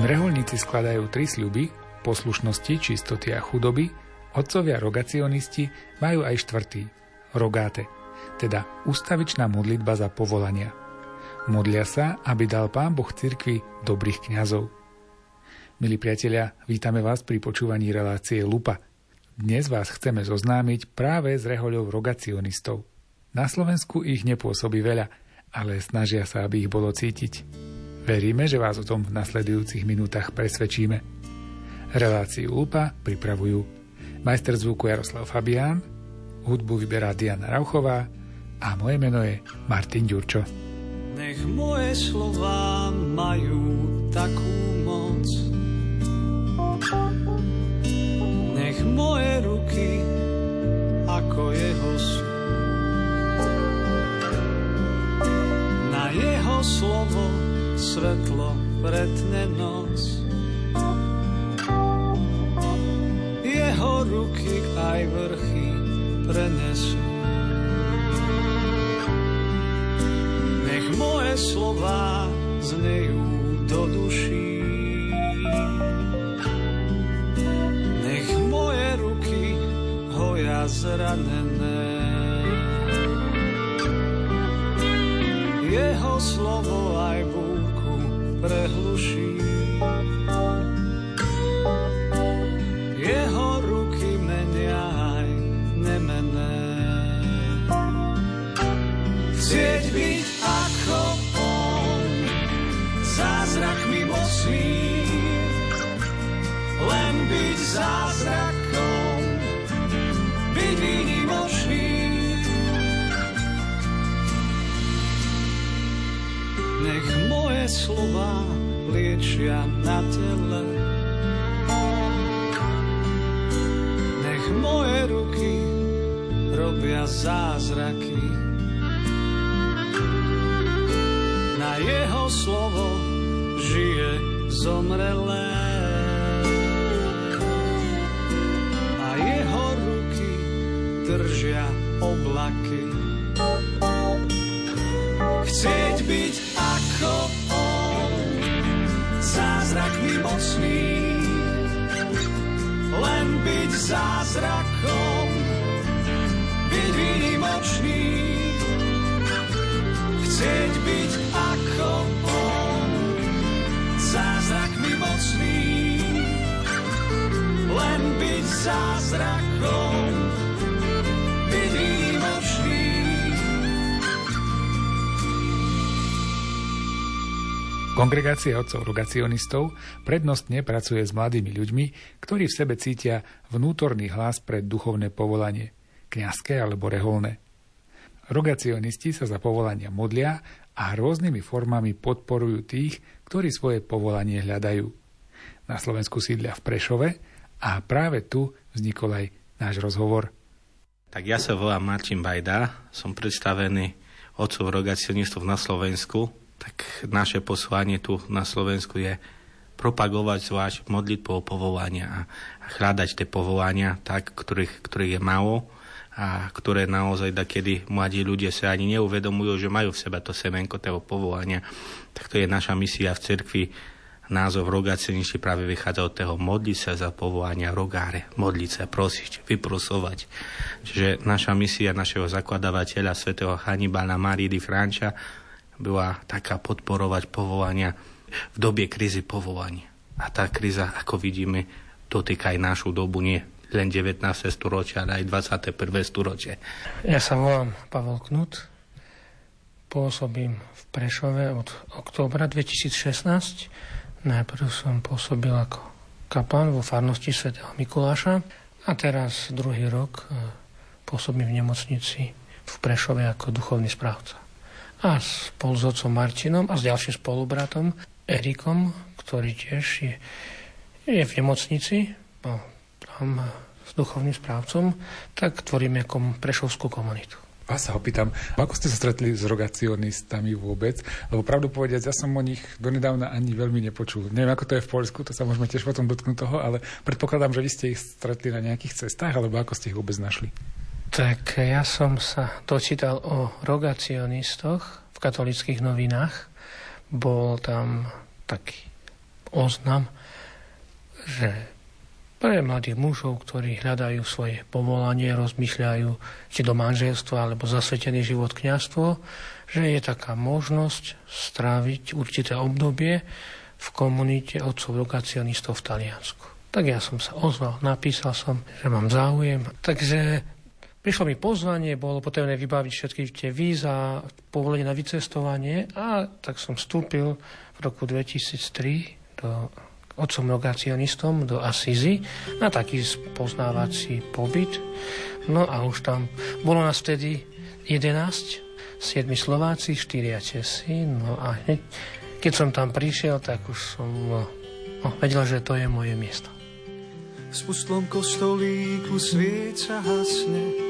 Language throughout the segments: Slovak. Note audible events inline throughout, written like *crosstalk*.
Kým reholníci skladajú tri sľuby, poslušnosti, čistoty a chudoby, otcovia rogacionisti majú aj štvrtý, rogáte, teda ustavičná modlitba za povolania. Modlia sa, aby dal Pán Boh cirkvi dobrých kňazov. Milí priatelia, vítame vás pri počúvaní relácie Lupa. Dnes vás chceme zoznámiť práve s rehoľou rogacionistov. Na Slovensku ich nepôsobí veľa, ale snažia sa, aby ich bolo cítiť. Veríme, že vás o tom v nasledujúcich minútach presvedčíme. Reláciu Lupa pripravujú majster zvuku Jaroslav Fabián, hudbu vyberá Diana Rauchová a moje meno je Martin Ďurčo. Nech moje slova majú takú moc, nech moje ruky ako jeho sú. Na jeho slovo svetlo pretne noc. Jeho ruky aj vrchy prenesú. Nech moje slova znejú do duší. Nech moje ruky hoja zranené. Jeho slovo aj bude prehluší. Kongregácia otcov rogacionistov prednostne pracuje s mladými ľuďmi, ktorí v sebe cítia vnútorný hlas pre duchovné povolanie, kňazské alebo reholné. Rogacionisti sa za povolania modlia a rôznymi formami podporujú tých, ktorí svoje povolanie hľadajú. Na Slovensku sídlia v Prešove a práve tu vznikol aj náš rozhovor. Tak ja sa volám Martin Bajda, som predstavený otcov rogacionistov na Slovensku tak naše poslanie tu na Slovensku je propagovať zvlášť modlitbou povolania a hľadať tie povolania tak, ktorých, ktorých je málo a ktoré naozaj da kedy mladí ľudia sa ani neuvedomujú, že majú v sebe to semenko toho povolania. Tak to je naša misia v cirkvi. Názov rogáceništi práve vychádza od toho modliť sa za povolania rogáre, modliť sa, prosiť, vyprosovať. Čiže naša misia našeho zakladavateľa svätého Hannibala Marii di Francia bola taká podporovať povolania v dobie krízy povolania. A tá kríza, ako vidíme, dotýka aj našu dobu, nie len 19. storočia, ale aj 21. storočie. Ja sa volám Pavel Knut, pôsobím v Prešove od októbra 2016. Najprv som pôsobil ako kaplan vo farnosti svätého Mikuláša a teraz druhý rok e, pôsobím v nemocnici v Prešove ako duchovný správca a spolu s otcom Martinom a s ďalším spolubratom Erikom, ktorý tiež je, je v nemocnici, no, tam s duchovným správcom, tak tvoríme kom prešovskú komunitu. Vás sa opýtam, ako ste sa stretli s rogacionistami vôbec? Lebo pravdu povediac, ja som o nich donedávna ani veľmi nepočul. Neviem, ako to je v Polsku, to sa môžeme tiež potom dotknúť toho, ale predpokladám, že vy ste ich stretli na nejakých cestách, alebo ako ste ich vôbec našli? Tak ja som sa dočítal o rogacionistoch v katolických novinách. Bol tam taký oznam, že pre mladých mužov, ktorí hľadajú svoje povolanie, rozmýšľajú, či do manželstva alebo zasvetený život kňastvo, že je taká možnosť stráviť určité obdobie v komunite otcov lokacionistov v Taliansku. Tak ja som sa ozval, napísal som, že mám záujem. Takže prišlo mi pozvanie, bolo potrebné vybaviť všetky tie víza, povolenie na vycestovanie a tak som vstúpil v roku 2003 do otcom rogacionistom do Asizy na taký poznávací pobyt. No a už tam bolo nás vtedy 11, 7 Slováci, 4 Česi. No a hneď, keď som tam prišiel, tak už som no, no, vedel, že to je moje miesto. V spustlom kostolíku svieca hasne,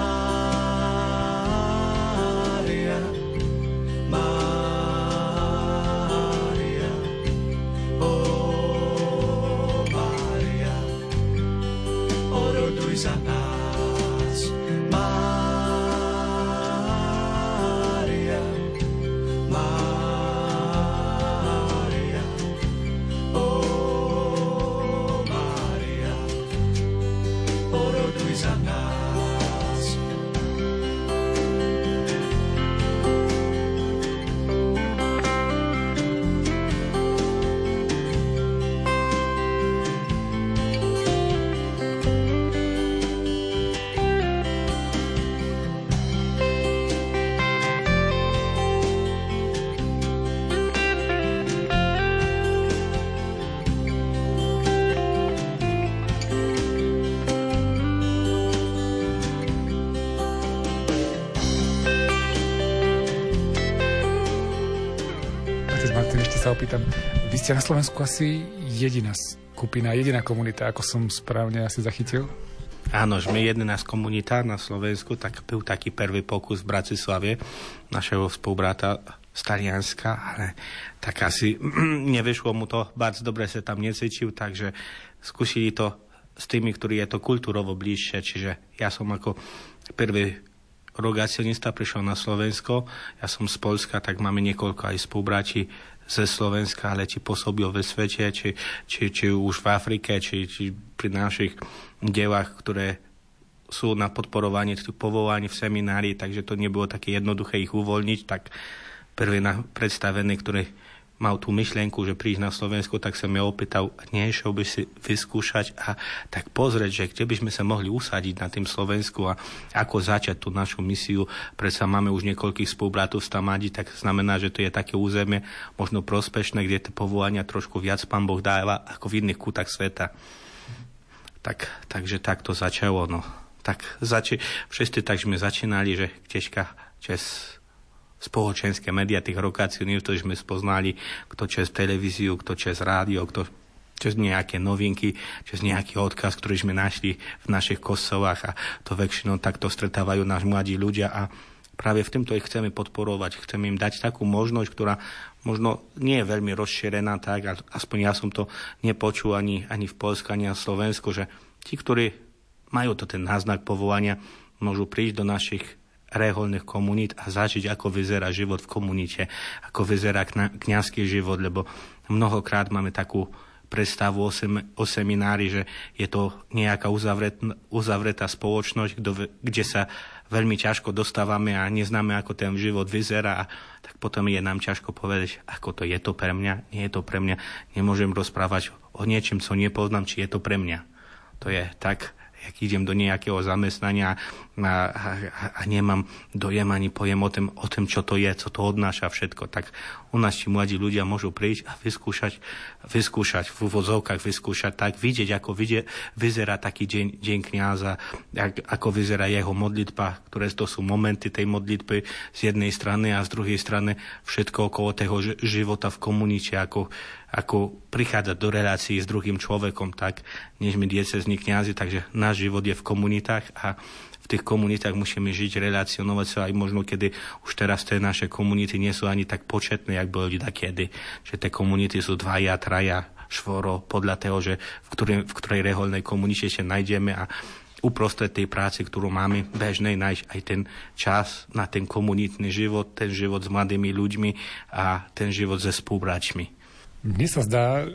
opýtam. Vy ste na Slovensku asi jediná skupina, jediná komunita, ako som správne asi zachytil? Áno, sme jedna z komunita na Slovensku, tak byl taký prvý pokus v Bratislave našeho spolubrata z Talianska, ale tak asi *clears throat* nevyšlo mu to, bardzo dobre sa tam necvičil, takže skúšili to s tými, ktorí je to kultúrovo bližšie, čiže ja som ako prvý rogacionista prišiel na Slovensko, ja som z Polska, tak máme niekoľko aj spolubratí ze Slovenska, ale či pôsobil ve svete, či, či, či už v Afrike, či, či pri našich dielách, ktoré sú na podporovanie povolaní v seminári, takže to nebolo také jednoduché ich uvoľniť, tak prvý predstavený, ktorý mal tú myšlienku, že prísť na Slovensku, tak som ja opýtal, nešiel by si vyskúšať a tak pozrieť, že kde by sme sa mohli usadiť na tým Slovensku a ako začať tú našu misiu. Predsa máme už niekoľkých spolubratov v Tamadi, tak znamená, že to je také územie možno prospešné, kde tie povolania trošku viac pán Boh dáva ako v iných kútach sveta. Tak, takže tak to začalo. No. Tak zači- všetci tak sme začínali, že težka čes spoločenské médiá tých rokácií, sme spoznali, kto čes televíziu, kto čes rádio, kto cez nejaké novinky, cez nejaký odkaz, ktorý sme našli v našich kosolách a to väčšinou takto stretávajú náš mladí ľudia a práve v tomto ich chceme podporovať, chceme im dať takú možnosť, ktorá možno nie je veľmi rozšírená tak, aspoň ja som to nepočul ani, ani v Polsku, ani na Slovensku, že tí, ktorí majú to ten náznak povolania, môžu prísť do našich reholných komunít a zažiť, ako vyzerá život v komunite, ako vyzerá kňazský život, lebo mnohokrát máme takú predstavu o, sem, o seminári, že je to nejaká uzavret, uzavretá spoločnosť, kde sa veľmi ťažko dostávame a neznáme, ako ten život vyzerá, tak potom je nám ťažko povedať, ako to je to pre mňa, nie je to pre mňa. Nemôžem rozprávať o niečom, co nepoznám, či je to pre mňa. To je tak jak idem do nejakého zamestnania a, a, a nemám dojem ani pojem o tom, o tom, čo to je, co to odnáša všetko. Tak u nás ti mladí ľudia môžu prísť a vyskúšať, vyskúšať v úvodzovkách, vyskúšať tak, vidieť, ako vidie, vyzerá taký deň, deň kniaza, ako vyzerá jeho modlitba, ktoré to sú momenty tej modlitby z jednej strany a z druhej strany všetko okolo toho života v komunite, ako ako prichádzať do relácií s druhým človekom, tak než my diecezní kňazi, takže náš život je v komunitách a tých komunitách musíme žiť, relacionovať sa aj možno, kedy už teraz tie naše komunity nie sú ani tak početné, jak boli kedy. Že tie komunity sú dvaja, traja, švoro, podľa toho, že v, ktorej, v ktorej reholnej komunite sa nájdeme a uprostred tej práce, ktorú máme bežnej, nájsť aj ten čas na ten komunitný život, ten život s mladými ľuďmi a ten život so spolubračmi. Mne sa zdá,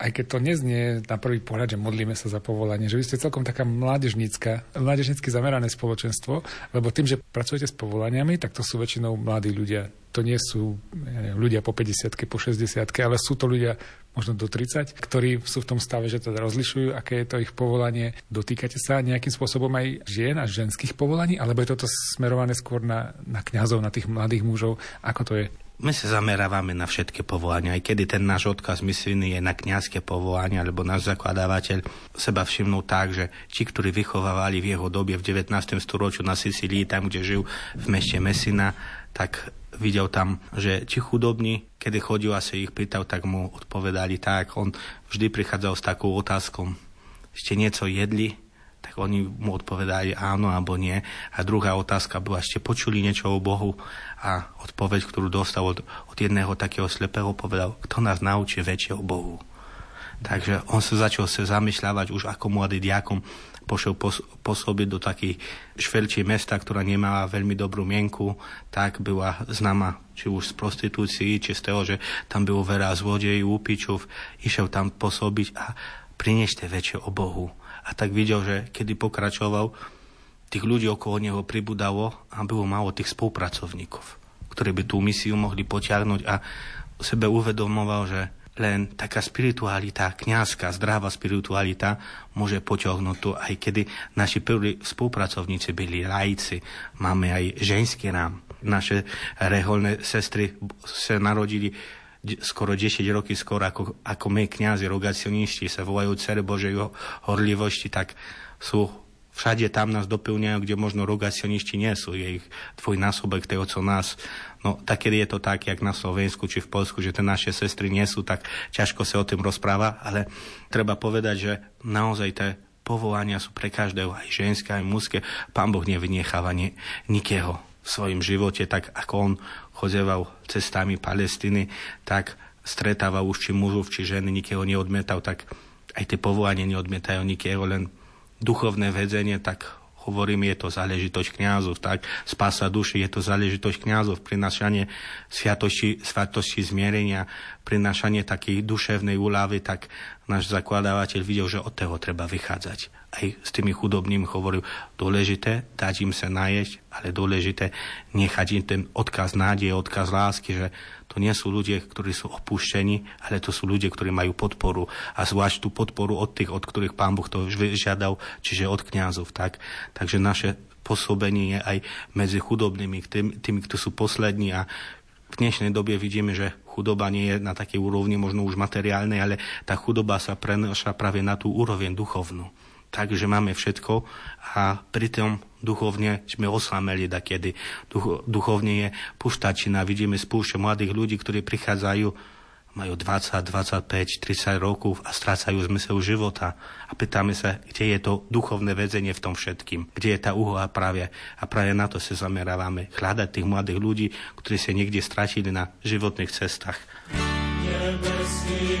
aj keď to neznie na prvý pohľad, že modlíme sa za povolanie, že vy ste celkom taká mládežnícka, mládežnícky zamerané spoločenstvo, lebo tým, že pracujete s povolaniami, tak to sú väčšinou mladí ľudia. To nie sú neviem, ľudia po 50 po 60 ale sú to ľudia možno do 30, ktorí sú v tom stave, že teda rozlišujú, aké je to ich povolanie. Dotýkate sa nejakým spôsobom aj žien a ženských povolaní, alebo je toto smerované skôr na, na kňazov, na tých mladých mužov? Ako to je? My sa zamerávame na všetky povolania, aj kedy ten náš odkaz misijný je na kňazské povolania, alebo náš zakladávateľ seba všimnul tak, že ti, ktorí vychovávali v jeho dobie v 19. storočiu na Sicílii, tam, kde žil v mešte Messina, tak videl tam, že ti chudobní, kedy chodil a sa ich pýtal, tak mu odpovedali tak. On vždy prichádzal s takou otázkou, ste niečo jedli? tak oni mu odpovedali áno alebo nie. A druhá otázka bola, ešte počuli niečo o Bohu a odpoveď, ktorú dostal od, od jedného takého slepého, povedal, kto nás naučí väčšie o Bohu. Takže on sa začal sa zamýšľavať už ako mladý diakom, pošiel pos- do takej švelčej mesta, ktorá nemala veľmi dobrú mienku, tak bola známa či už z prostitúcií, či z toho, že tam bylo veľa zlodejí, úpičov, išiel tam pôsobiť a prinešte väčšie o Bohu. A tak videl, že kedy pokračoval, tých ľudí okolo neho pribudalo a bylo málo tých spolupracovníkov, ktorí by tú misiu mohli potiahnuť a sebe uvedomoval, že len taká spiritualita, kňazská, zdravá spiritualita môže potiahnuť to, aj kedy naši prví spolupracovníci byli lajci, máme aj ženský rám. Naše reholné sestry sa narodili skoro 10 roky skôr ako, ako my kniazy, rogacionisti sa volajú Cere Božej horlivosti, tak sú všade tam nás doplňajú, kde možno rogacionisti nie sú, je ich násobek toho, co nás. No tak je to tak, jak na Slovensku či v Polsku, že tie naše sestry nie sú, tak ťažko sa o tým rozpráva, ale treba povedať, že naozaj tie povolania sú pre každého, aj ženské, aj mužské. Pán Boh nevynecháva ni- nikého v svojom živote, tak ako on chodzeval cestami Palestiny, tak stretával už či mužov, či ženy, nikého neodmetal, tak aj tie povolanie neodmietajú nikého, len duchovné vedzenie, tak hovorím, je to záležitosť kňazov, tak spása duši, je to záležitosť kňazov, prinašanie sviatosti, sviatosti zmierenia, prinašanie takej duševnej úlavy, tak náš zakladávateľ videl, že od toho treba vychádzať. Aj s tými chudobnými hovoril, dôležité dať im sa najesť, ale dôležité nechať im ten odkaz nádeje, odkaz lásky, že to nie sú ľudia, ktorí sú opúštení, ale to sú ľudia, ktorí majú podporu. A zvlášť tú podporu od tých, od ktorých pán Boh to žiadal, čiže od kňazov. Tak? Takže naše pôsobenie je aj medzi chudobnými, tými, tými, ktorí sú poslední a v dnešnej dobe vidíme, že chudoba nie je na takej úrovni možno už materiálnej, ale tá chudoba sa prenáša práve na tú úroveň duchovnú. Takže máme všetko a pritom duchovne sme oslameli kedy. Duch, duchovne je puštačina. Vidíme spúšťa mladých ľudí, ktorí prichádzajú, majú 20, 25, 30 rokov a strácajú zmysel života. A pýtame sa, kde je to duchovné vedzenie v tom všetkým. Kde je tá úhola práve. A práve na to sa zamerávame. Hľadať tých mladých ľudí, ktorí sa niekde stratili na životných cestách. Nebeský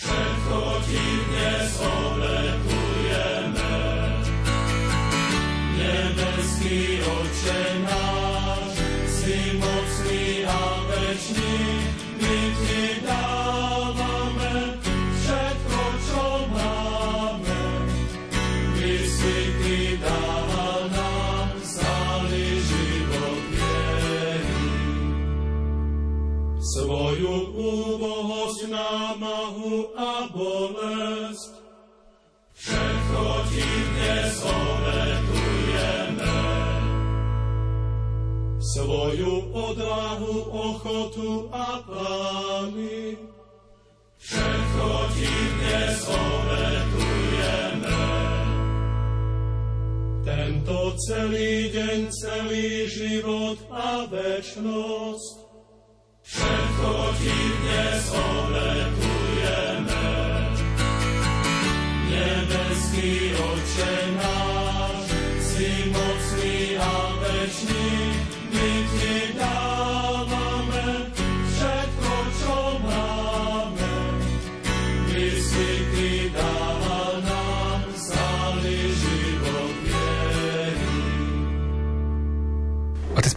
Všetko ti dnes obetujeme. Nebeský Oče si mocný a večný, my ti dávame všetko, čo máme. My si ty dával nám stály život viery. Svoju námahu a bolesť, všetko ti dnes obetujeme. Svoju odvahu, ochotu a plány, všetko ti dnes obetujeme. Tento celý deň, celý život a večnosť, všetko ti dnes obetujeme.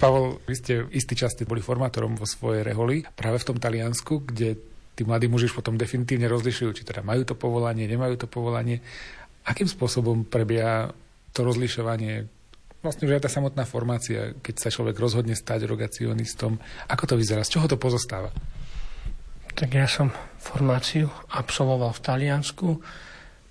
Pavol, vy ste istý čas boli formátorom vo svojej reholi, práve v tom Taliansku, kde tí mladí muži už potom definitívne rozlišujú, či teda majú to povolanie, nemajú to povolanie. Akým spôsobom prebieha to rozlišovanie vlastne už aj tá samotná formácia, keď sa človek rozhodne stať rogacionistom, ako to vyzerá, z čoho to pozostáva? Tak ja som formáciu absolvoval v Taliansku.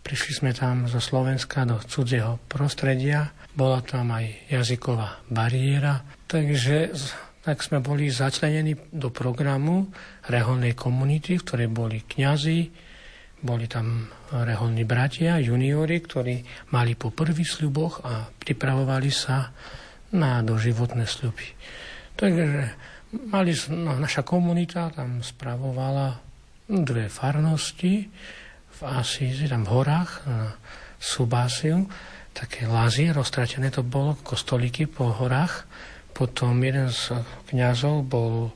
Prišli sme tam zo Slovenska do cudzieho prostredia. Bola tam aj jazyková bariéra. Takže tak sme boli začlenení do programu reholnej komunity, v ktorej boli kňazi, boli tam reholní bratia, juniori, ktorí mali po prvých sľuboch a pripravovali sa na doživotné sľuby. Takže mali, no, naša komunita tam spravovala dve farnosti v Asízi, tam v horách, na Subásiu, také lázie, roztratené to bolo, kostolíky po horách. Potom jeden z kňazov bol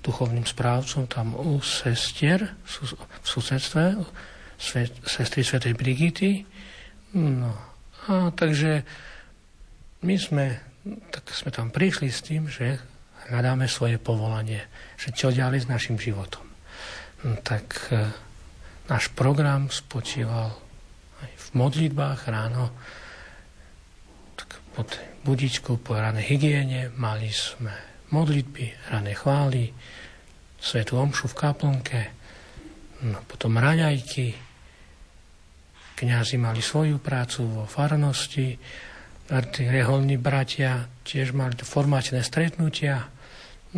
duchovným správcom tam u sestier v susedstve, sestry svätej Brigity. No, a takže my sme, tak sme tam prišli s tým, že hľadáme svoje povolanie, že čo ďalej s našim životom. No, tak e, náš program spočíval aj v modlitbách ráno, tak pod budičkou po ranej hygiene mali sme modlitby, rané chvály, svetú omšu v kaplnke, no, potom raňajky, kňazi mali svoju prácu vo farnosti, reholní bratia tiež mali formačné stretnutia,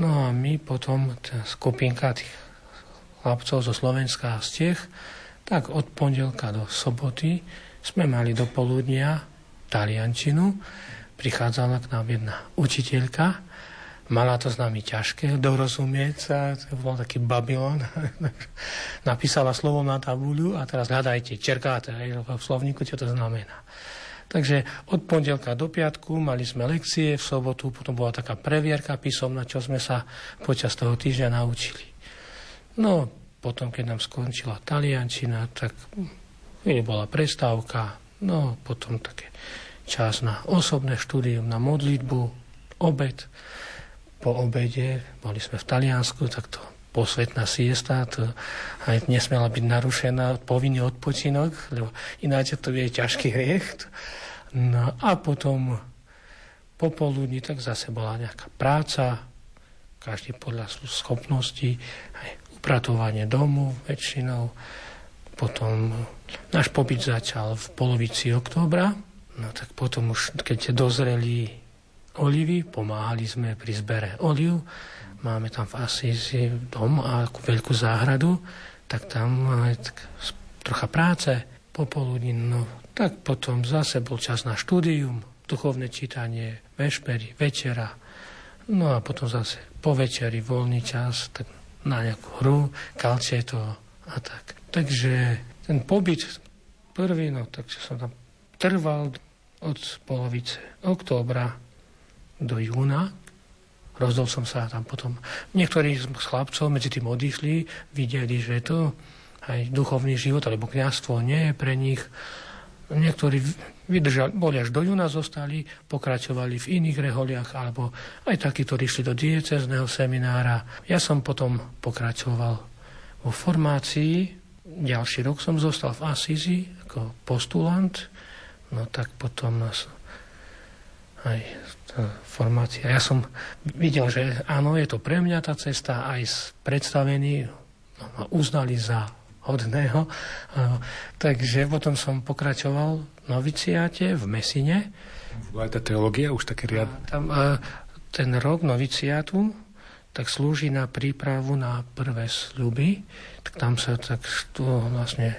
no a my potom, tá skupinka tých chlapcov zo Slovenska a z Čech, tak od pondelka do soboty sme mali do poludnia taliančinu, prichádzala k nám jedna učiteľka, Mala to s nami ťažké dorozumieť sa, to bol taký Babylon. *laughs* Napísala slovo na tabuľu a teraz hľadajte, čerkáte v slovníku, čo to znamená. Takže od pondelka do piatku mali sme lekcie, v sobotu potom bola taká previerka písomná, čo sme sa počas toho týždňa naučili. No, potom, keď nám skončila taliančina, tak bola prestávka, no, potom také čas na osobné štúdium, na modlitbu, obed po obede, boli sme v Taliansku, tak to posvetná siesta, to aj nesmela byť narušená povinný odpočinok, lebo ináč to je ťažký hriech. No a potom popoludní tak zase bola nejaká práca, každý podľa schopností, aj upratovanie domu väčšinou. Potom náš pobyt začal v polovici októbra, no tak potom už, keď dozreli olivy, pomáhali sme pri zbere oliv. Máme tam v Asízi dom a veľkú záhradu, tak tam aj tak, trocha práce popoludní, no tak potom zase bol čas na štúdium, duchovné čítanie, vešpery, večera, no a potom zase po večeri voľný čas, tak na nejakú hru, kalčeto a tak. Takže ten pobyt prvý, no takže som tam trval od polovice októbra do júna. Rozdol som sa tam potom. Niektorí z chlapcov medzi tým odišli, videli, že to aj duchovný život alebo kniazstvo nie je pre nich. Niektorí vydržali, boli až do júna zostali, pokračovali v iných reholiach, alebo aj takí, ktorí išli do diecezného seminára. Ja som potom pokračoval vo formácii. Ďalší rok som zostal v Asízi ako postulant. No tak potom nás aj formácia. Ja som videl, že áno, je to pre mňa tá cesta, aj predstavení no, ma uznali za hodného. Takže potom som pokračoval v noviciáte v Mesine. Bola tá teológia už také riad... Tam, ten rok noviciátu tak slúži na prípravu na prvé sľuby. Tak tam sa tak tu vlastne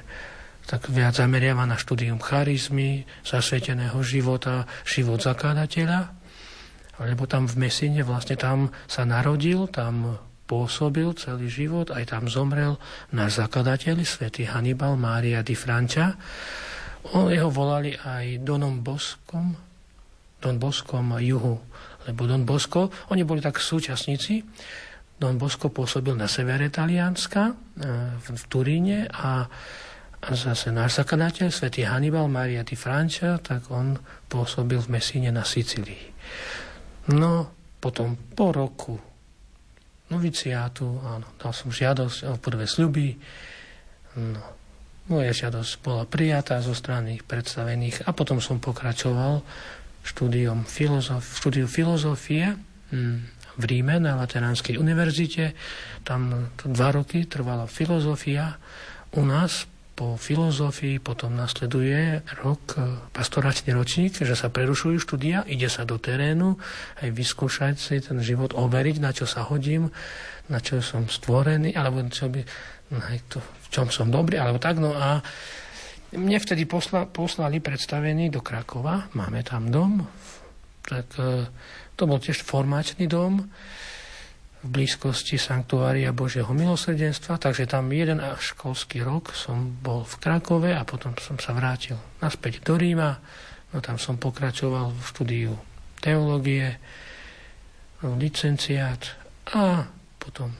tak viac zameriava na štúdium charizmy, zasveteného života, život zakladateľa. Lebo tam v Mesine vlastne tam sa narodil, tam pôsobil celý život, aj tam zomrel náš zakladateľ, svätý Hannibal Mária di Francia. O, jeho volali aj Donom Boskom, Don Boskom juhu, lebo Don Bosko, oni boli tak súčasníci. Don Bosco pôsobil na severe Talianska, e, v Turíne a a zase náš zakladateľ, svätý Hannibal Maria di Francia, tak on pôsobil v Mesíne na Sicílii. No, potom po roku noviciátu, áno, dal som žiadosť o prvé sľuby. No, moja žiadosť bola prijatá zo strany predstavených a potom som pokračoval štúdiom filozof, štúdiu filozofie hm, v Ríme na Lateránskej univerzite. Tam dva roky trvala filozofia u nás po filozofii potom nasleduje rok, e, pastoračný ročník, že sa prerušujú štúdia, ide sa do terénu, aj vyskúšať si ten život, overiť, na čo sa hodím, na čo som stvorený, alebo čo by, no, to, v čom som dobrý, alebo tak. No a mne vtedy posla, poslali predstavení do Krakova, máme tam dom, tak e, to bol tiež formačný dom, v blízkosti Sanktuária Božieho milosrdenstva, takže tam jeden školský rok som bol v Krakove a potom som sa vrátil naspäť do Ríma. No tam som pokračoval v štúdiu teológie, licenciát a potom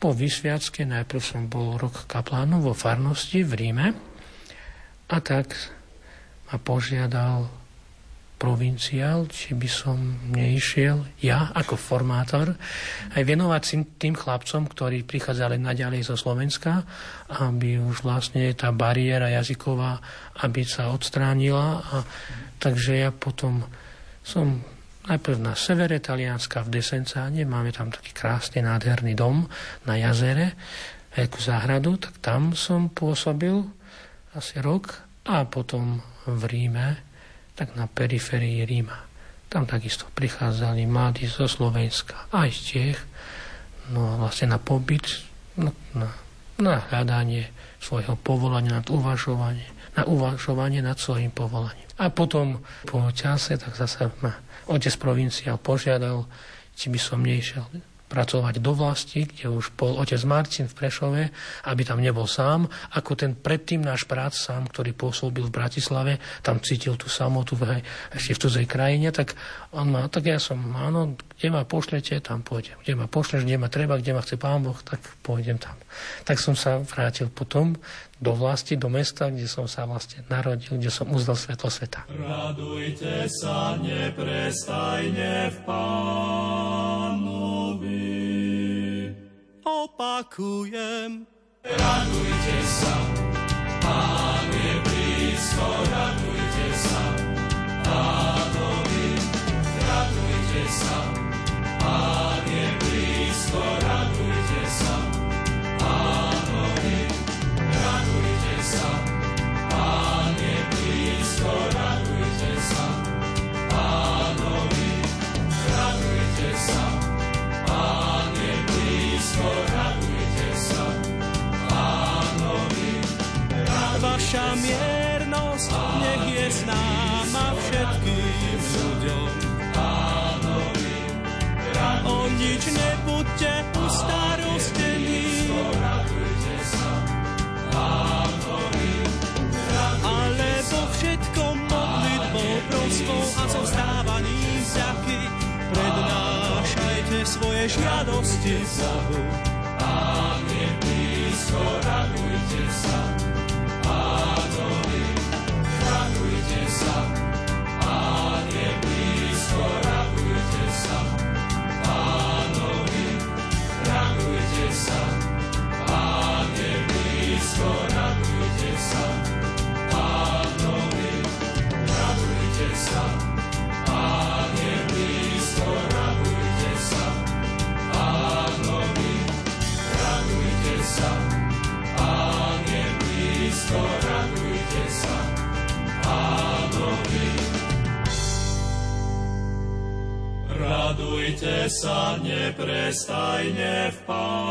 po vysviacke najprv som bol rok kaplánom vo farnosti v Ríme a tak ma požiadal provinciál, či by som neišiel ja ako formátor aj venovať tým chlapcom, ktorí prichádzali naďalej zo Slovenska, aby už vlastne tá bariéra jazyková, aby sa odstránila. A, takže ja potom som najprv na severe Talianska v Desencáne, máme tam taký krásny, nádherný dom na jazere, ako záhradu, tak tam som pôsobil asi rok a potom v Ríme tak na periférii Ríma. Tam takisto prichádzali mladí zo Slovenska, aj z Čech, no vlastne na pobyt, no, na, na hľadanie svojho povolania, nad uvažovanie, na uvažovanie nad svojim povolaním. A potom po čase, tak zase ma otec provinciál požiadal, či by som nešiel pracovať do vlasti, kde už bol otec Marcin v Prešove, aby tam nebol sám, ako ten predtým náš prác sám, ktorý pôsobil v Bratislave, tam cítil tú samotu v, ešte v cudzej krajine, tak on ma, tak ja som, áno, kde ma pošlete, tam pôjdem. Kde ma pošleš, kde ma treba, kde ma chce Pán Boh, tak pôjdem tam. Tak som sa vrátil potom do vlasti, do mesta, kde som sa vlastne narodil, kde som uzdal svetlo sveta. Radujte sa neprestajne v Pánu opakujem. Radujte sa, Pán je blízko, radujte sa, Pánovi, svoje žiadosti Bohu. Pán je blízko, radujte sa. Neprestajne v Pánovi.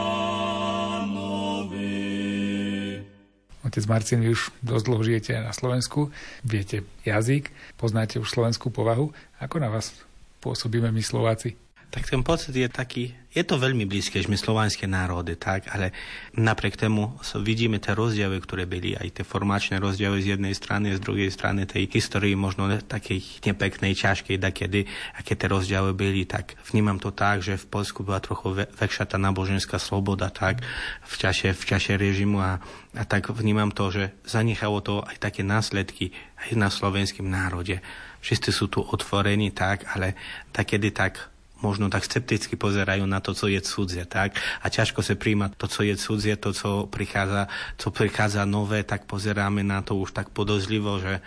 Otec Marcin, vy už dosť dlho žijete na Slovensku, viete jazyk, poznáte už slovenskú povahu. Ako na vás pôsobíme my Slováci? Tak ten pocit je taký, je to veľmi blízke, že my slovanské národy, tak, ale napriek tomu vidíme tie rozdiely, ktoré byli, aj tie formačné rozdiely z jednej strany, z druhej strany tej histórii možno takej nepeknej, ťažkej, kedy, aké tie rozdiely byli, tak vnímam to tak, že v Polsku bola trochu väčšia tá náboženská sloboda, tak, v čase, v čase režimu a, a tak vnímam to, že zanechalo to aj také následky aj na slovenském národe. Všetci sú tu otvorení, tak, ale takedy tak možno tak skepticky pozerajú na to, co je cudzie, tak? A ťažko sa príjma to, co je cudzie, to, co prichádza, co prichádza nové, tak pozeráme na to už tak podozlivo, že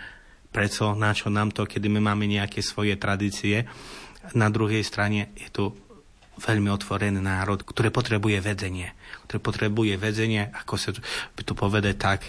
prečo, na čo nám to, kedy my máme nejaké svoje tradície. Na druhej strane je tu veľmi otvorený národ, ktorý potrebuje vedenie. Ktorý potrebuje vedenie, ako sa by to povedať tak,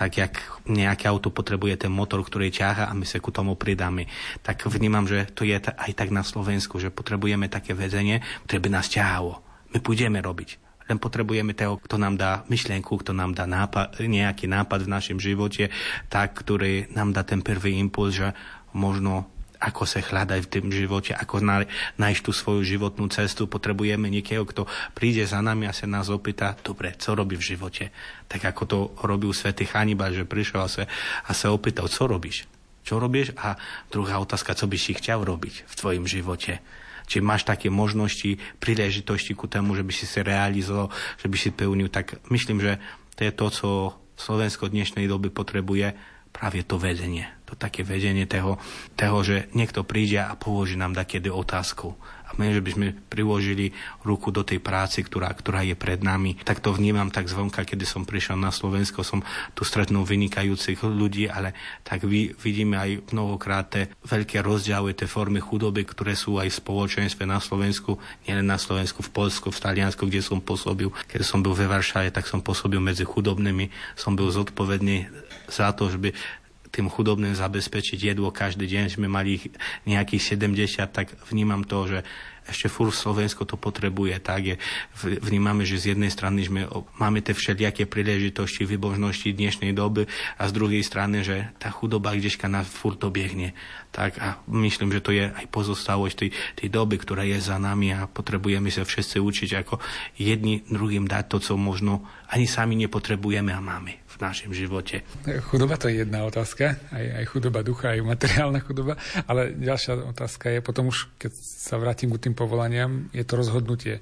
tak jak nejaké auto potrebuje ten motor, ktorý ťaha a my sa ku tomu pridáme. Tak vnímam, že to je aj tak na Slovensku, že potrebujeme také vedenie, ktoré by nás ťahalo. My pôjdeme robiť. Len potrebujeme toho, kto nám dá myšlienku, kto nám dá nápad, nejaký nápad v našom živote, tak, ktorý nám dá ten prvý impuls, že možno ako sa hľadať v tom živote, ako nájsť tú svoju životnú cestu. Potrebujeme niekoho, kto príde za nami a sa nás opýta, dobre, co robí v živote. Tak ako to robil svätý Hannibal, že prišiel a sa, a sa opýtal, co robíš? Čo robíš? A druhá otázka, co by si chcel robiť v tvojom živote? Či máš také možnosti, príležitosti ku tomu, že by si sa realizoval, že by si pełnil, tak myslím, že to je to, co Slovensko v dnešnej doby potrebuje, práve to vedenie. To také vedenie toho, toho že niekto príde a položí nám takedy otázku. A my, že by sme priložili ruku do tej práce, ktorá, ktorá je pred nami. Tak to vnímam tak zvonka, kedy som prišiel na Slovensko, som tu stretnul vynikajúcich ľudí, ale tak vy, vidíme aj mnohokrát tie veľké rozdiely, tie formy chudoby, ktoré sú aj v spoločenstve na Slovensku, nielen na Slovensku, v Polsku, v Taliansku, kde som pôsobil. Keď som bol ve Varšave, tak som pôsobil medzi chudobnými, som bol zodpovedný za to, že by tým chudobným zabezpečiť jedlo každý deň, že sme mali nejakých 70, tak vnímam to, že ešte furt Slovensko to potrebuje, tak je, vnímame, že z jednej strany sme, máme tie všelijaké príležitosti, vybožnosti doby a z druhej strany, že tá chudoba kdežka nás furt dobiehne. Tak a myslím, že to je aj pozostalosť tej, tej doby, ktorá je za nami a potrebujeme sa všetci učiť, ako jedni druhým dať to, co možno ani sami nepotrebujeme a máme v našom živote. Chudoba to je jedna otázka, aj, aj chudoba ducha, aj materiálna chudoba, ale ďalšia otázka je potom už, keď sa vrátim k tým povolaniam, je to rozhodnutie,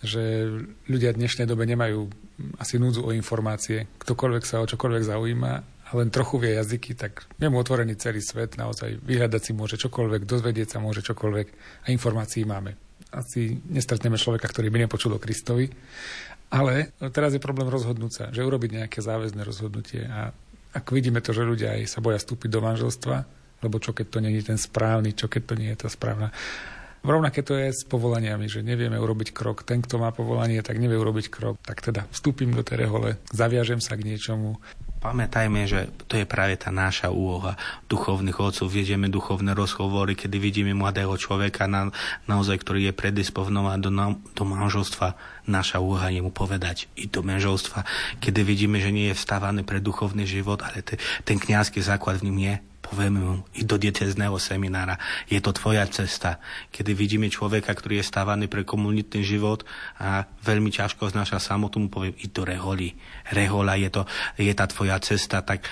že ľudia v dnešnej dobe nemajú asi núdzu o informácie. Ktokoľvek sa o čokoľvek zaujíma a len trochu vie jazyky, tak je mu otvorený celý svet, naozaj vyhľadať si môže čokoľvek, dozvedieť sa môže čokoľvek a informácií máme. Asi nestretneme človeka, ktorý by nepočul o Kristovi, ale teraz je problém rozhodnúť sa, že urobiť nejaké záväzné rozhodnutie a ak vidíme to, že ľudia aj sa boja vstúpiť do manželstva, lebo čo keď to nie je ten správny, čo keď to nie je tá správna. Rovnaké to je s povolaniami, že nevieme urobiť krok. Ten, kto má povolanie, tak nevie urobiť krok. Tak teda vstúpim do tej rehole, zaviažem sa k niečomu, pamätajme, že to je práve tá naša úloha duchovných otcov. Viedieme duchovné rozhovory, kedy vidíme mladého človeka, na, naozaj, ktorý je predisponovaný do, do manželstva. Naša úloha je mu povedať i do manželstva, kedy vidíme, že nie je vstávaný pre duchovný život, ale te, ten kňazský základ v ním je povieme mu, i do dietezného seminára. Je to tvoja cesta. Kedy vidíme človeka, ktorý je stávaný pre komunitný život a veľmi ťažko znáša samotu, mu poviem, i do reholi. Rehola je, to, je tá tvoja cesta, tak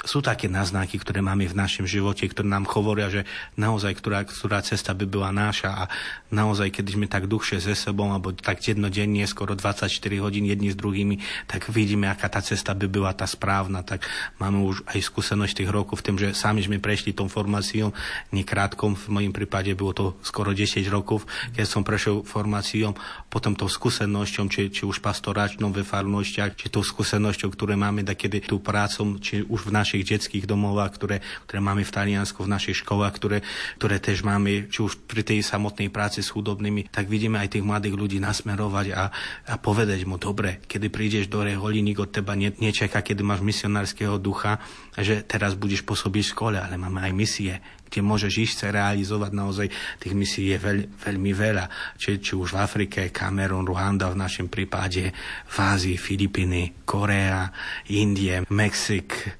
sú také náznaky, ktoré máme v našom živote, ktoré nám hovoria, že naozaj, ktorá, ktorá cesta by bola náša a naozaj, keď sme tak dlhšie ze sebou, alebo tak jednodenne, skoro 24 hodín jedni s druhými, tak vidíme, aká tá cesta by bola tá správna, tak máme už aj skúsenosť tých rokov v tom, že sami sme prešli tom formáciou, nekrátkom, v mojom prípade bolo to skoro 10 rokov, keď som prešiel formáciou, potom tou skúsenosťou, či, či už pastoračnou ve farnostiach, či tou skúsenosťou, ktoré máme, da kedy tú prácom, či už v našich detských domovách, ktoré, ktoré máme v Taliansku, v našich školách, ktoré, ktoré tež máme, či už pri tej samotnej práci s chudobnými, tak vidíme aj tých mladých ľudí nasmerovať a, a povedať mu, dobre, kedy prídeš do Reholi, nik od teba ne, nečaká, kedy máš misionárskeho ducha, že teraz budeš pôsobiť v škole, ale máme aj misie, kde môžeš ísť sa realizovať naozaj tých misií je veľ, veľmi veľa. Či, či už v Afrike, Kamerun, Ruanda v našom prípade, v Ázii, Filipiny, Korea, Indie, Mexik,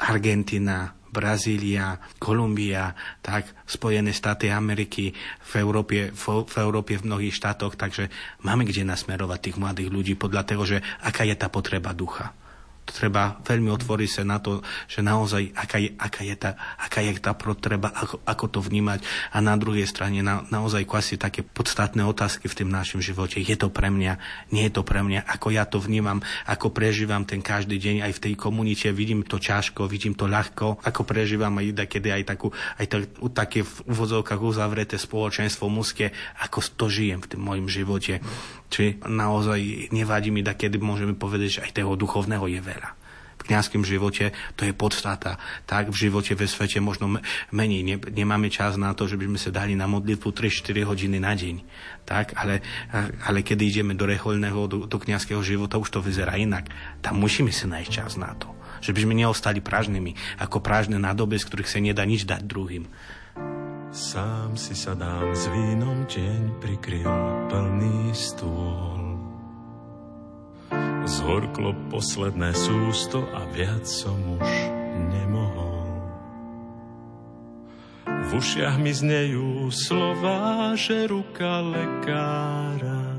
Argentina, Brazília, Kolumbia, tak Spojené štáty Ameriky, v Európe, v, v Európe v mnohých štátoch, takže máme kde nasmerovať tých mladých ľudí podľa toho, že aká je tá potreba ducha treba veľmi otvoriť sa na to, že naozaj aká je, aká je, tá, aká je tá potreba, ako, ako to vnímať. A na druhej strane na, naozaj kvasi také podstatné otázky v tým našom živote. Je to pre mňa, nie je to pre mňa, ako ja to vnímam, ako prežívam ten každý deň aj v tej komunite, vidím to ťažko, vidím to ľahko, ako prežívam aj kedy aj takú, aj tak, také v úvodzovkách uzavreté spoločenstvo mužské, ako to žijem v tým mojom živote. Či naozaj nevadí mi, da kedy môžeme povedať, že aj toho duchovného je veľa v kniazském živote to je podstata. Tak v živote ve svete možno. Ne, nemáme čas na to, že by sme sa dali na modlitbu 3-4 hodiny na deň. Tak, ale, ale keď ideme do reholného, do, do kniazského života, už to vyzerá inak. Tam musíme si nájsť čas na to. Že by sme neostali prážnymi, ako prážne nádoby, z ktorých sa nedá nič dať druhým. Sám si sa dám s vínom deň prikryl plný stôl. Zhorklo posledné sústo a viac som už nemohol. V ušiach mi znejú slova, že ruka lekára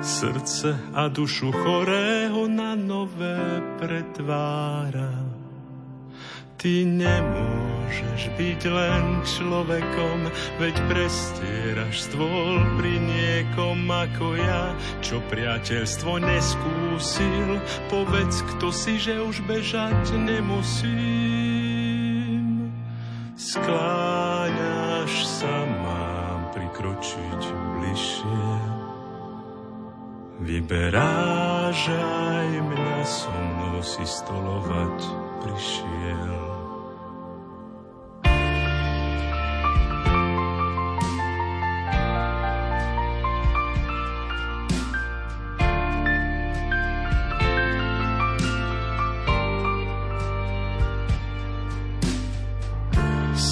srdce a dušu chorého na nové pretvára Ty nemôžeš byť len človekom, veď prestieraš stôl pri niekom ako ja, čo priateľstvo neskúsil. Povedz, kto si, že už bežať nemusím. Skláňaš sa, mám prikročiť bližšie. Vyberáš aj mňa so si stolovať prišiel.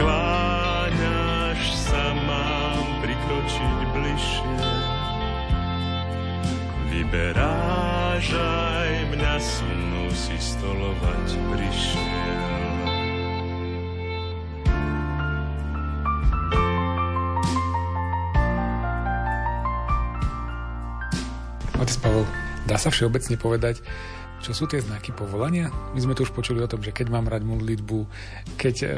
skláňaš sa, mám prikročiť bližšie. Vyberáš aj mňa so si stolovať prišiel. Otec Pavel, dá sa všeobecne povedať, čo sú tie znaky povolania? My sme tu už počuli o tom, že keď mám rať modlitbu, keď e,